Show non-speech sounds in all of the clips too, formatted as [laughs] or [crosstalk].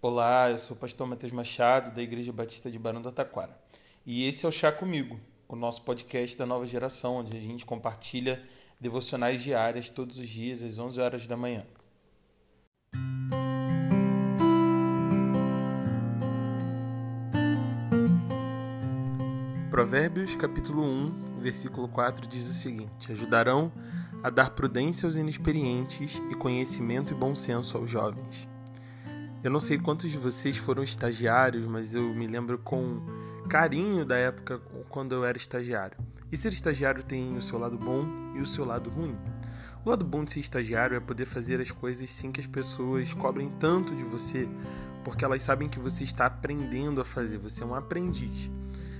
Olá, eu sou o pastor Matheus Machado, da Igreja Batista de Barão do Taquara. E esse é o Chá Comigo, o nosso podcast da nova geração, onde a gente compartilha devocionais diárias todos os dias, às 11 horas da manhã. Provérbios capítulo 1, versículo 4 diz o seguinte: Ajudarão a dar prudência aos inexperientes e conhecimento e bom senso aos jovens. Eu não sei quantos de vocês foram estagiários, mas eu me lembro com carinho da época quando eu era estagiário. E ser estagiário tem o seu lado bom e o seu lado ruim. O lado bom de ser estagiário é poder fazer as coisas sem que as pessoas cobrem tanto de você, porque elas sabem que você está aprendendo a fazer, você é um aprendiz.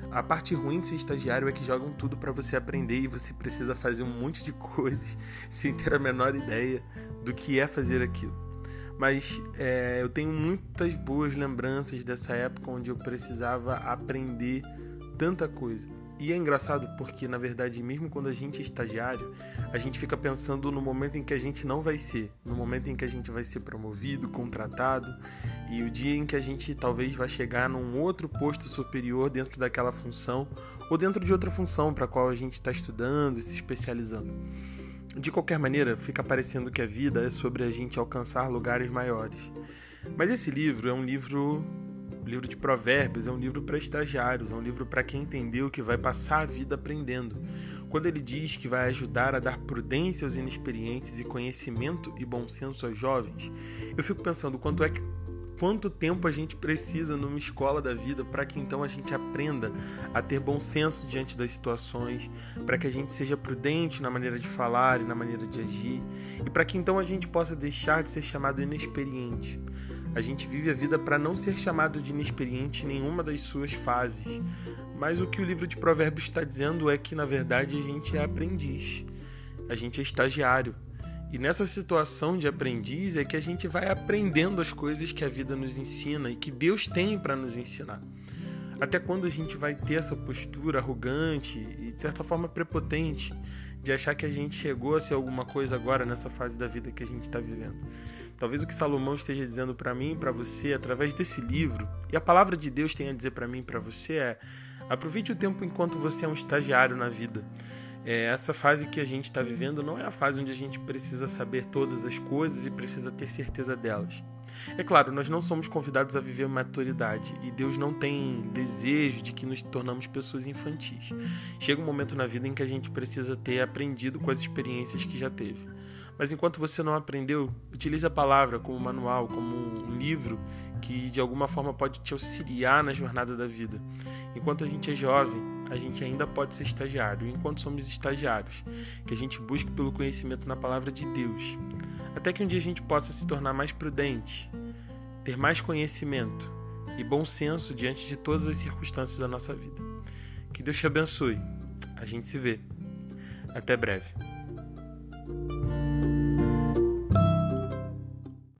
A parte ruim de ser estagiário é que jogam tudo para você aprender e você precisa fazer um monte de [laughs] coisas sem ter a menor ideia do que é fazer aquilo. Mas é, eu tenho muitas boas lembranças dessa época onde eu precisava aprender tanta coisa. E é engraçado porque, na verdade, mesmo quando a gente é estagiário, a gente fica pensando no momento em que a gente não vai ser, no momento em que a gente vai ser promovido, contratado, e o dia em que a gente talvez vai chegar num outro posto superior dentro daquela função, ou dentro de outra função para a qual a gente está estudando e se especializando. De qualquer maneira, fica parecendo que a vida é sobre a gente alcançar lugares maiores. Mas esse livro é um livro, um livro de provérbios, é um livro para estagiários, é um livro para quem entendeu que vai passar a vida aprendendo. Quando ele diz que vai ajudar a dar prudência aos inexperientes e conhecimento e bom senso aos jovens, eu fico pensando quanto é que quanto tempo a gente precisa numa escola da vida para que então a gente aprenda a ter bom senso diante das situações, para que a gente seja prudente na maneira de falar e na maneira de agir, e para que então a gente possa deixar de ser chamado inexperiente. A gente vive a vida para não ser chamado de inexperiente em nenhuma das suas fases. Mas o que o livro de Provérbios está dizendo é que, na verdade, a gente é aprendiz, a gente é estagiário, e nessa situação de aprendiz é que a gente vai aprendendo as coisas que a vida nos ensina e que Deus tem para nos ensinar. Até quando a gente vai ter essa postura arrogante e de certa forma prepotente de achar que a gente chegou a ser alguma coisa agora nessa fase da vida que a gente está vivendo? Talvez o que Salomão esteja dizendo para mim e para você através desse livro e a palavra de Deus tenha a dizer para mim e para você é: aproveite o tempo enquanto você é um estagiário na vida. É, essa fase que a gente está vivendo não é a fase onde a gente precisa saber todas as coisas e precisa ter certeza delas. É claro, nós não somos convidados a viver maturidade e Deus não tem desejo de que nos tornamos pessoas infantis. Chega um momento na vida em que a gente precisa ter aprendido com as experiências que já teve. Mas enquanto você não aprendeu, utilize a palavra como manual, como um livro que de alguma forma pode te auxiliar na jornada da vida. Enquanto a gente é jovem, a gente ainda pode ser estagiário, enquanto somos estagiários, que a gente busque pelo conhecimento na palavra de Deus, até que um dia a gente possa se tornar mais prudente, ter mais conhecimento e bom senso diante de todas as circunstâncias da nossa vida. Que Deus te abençoe. A gente se vê. Até breve.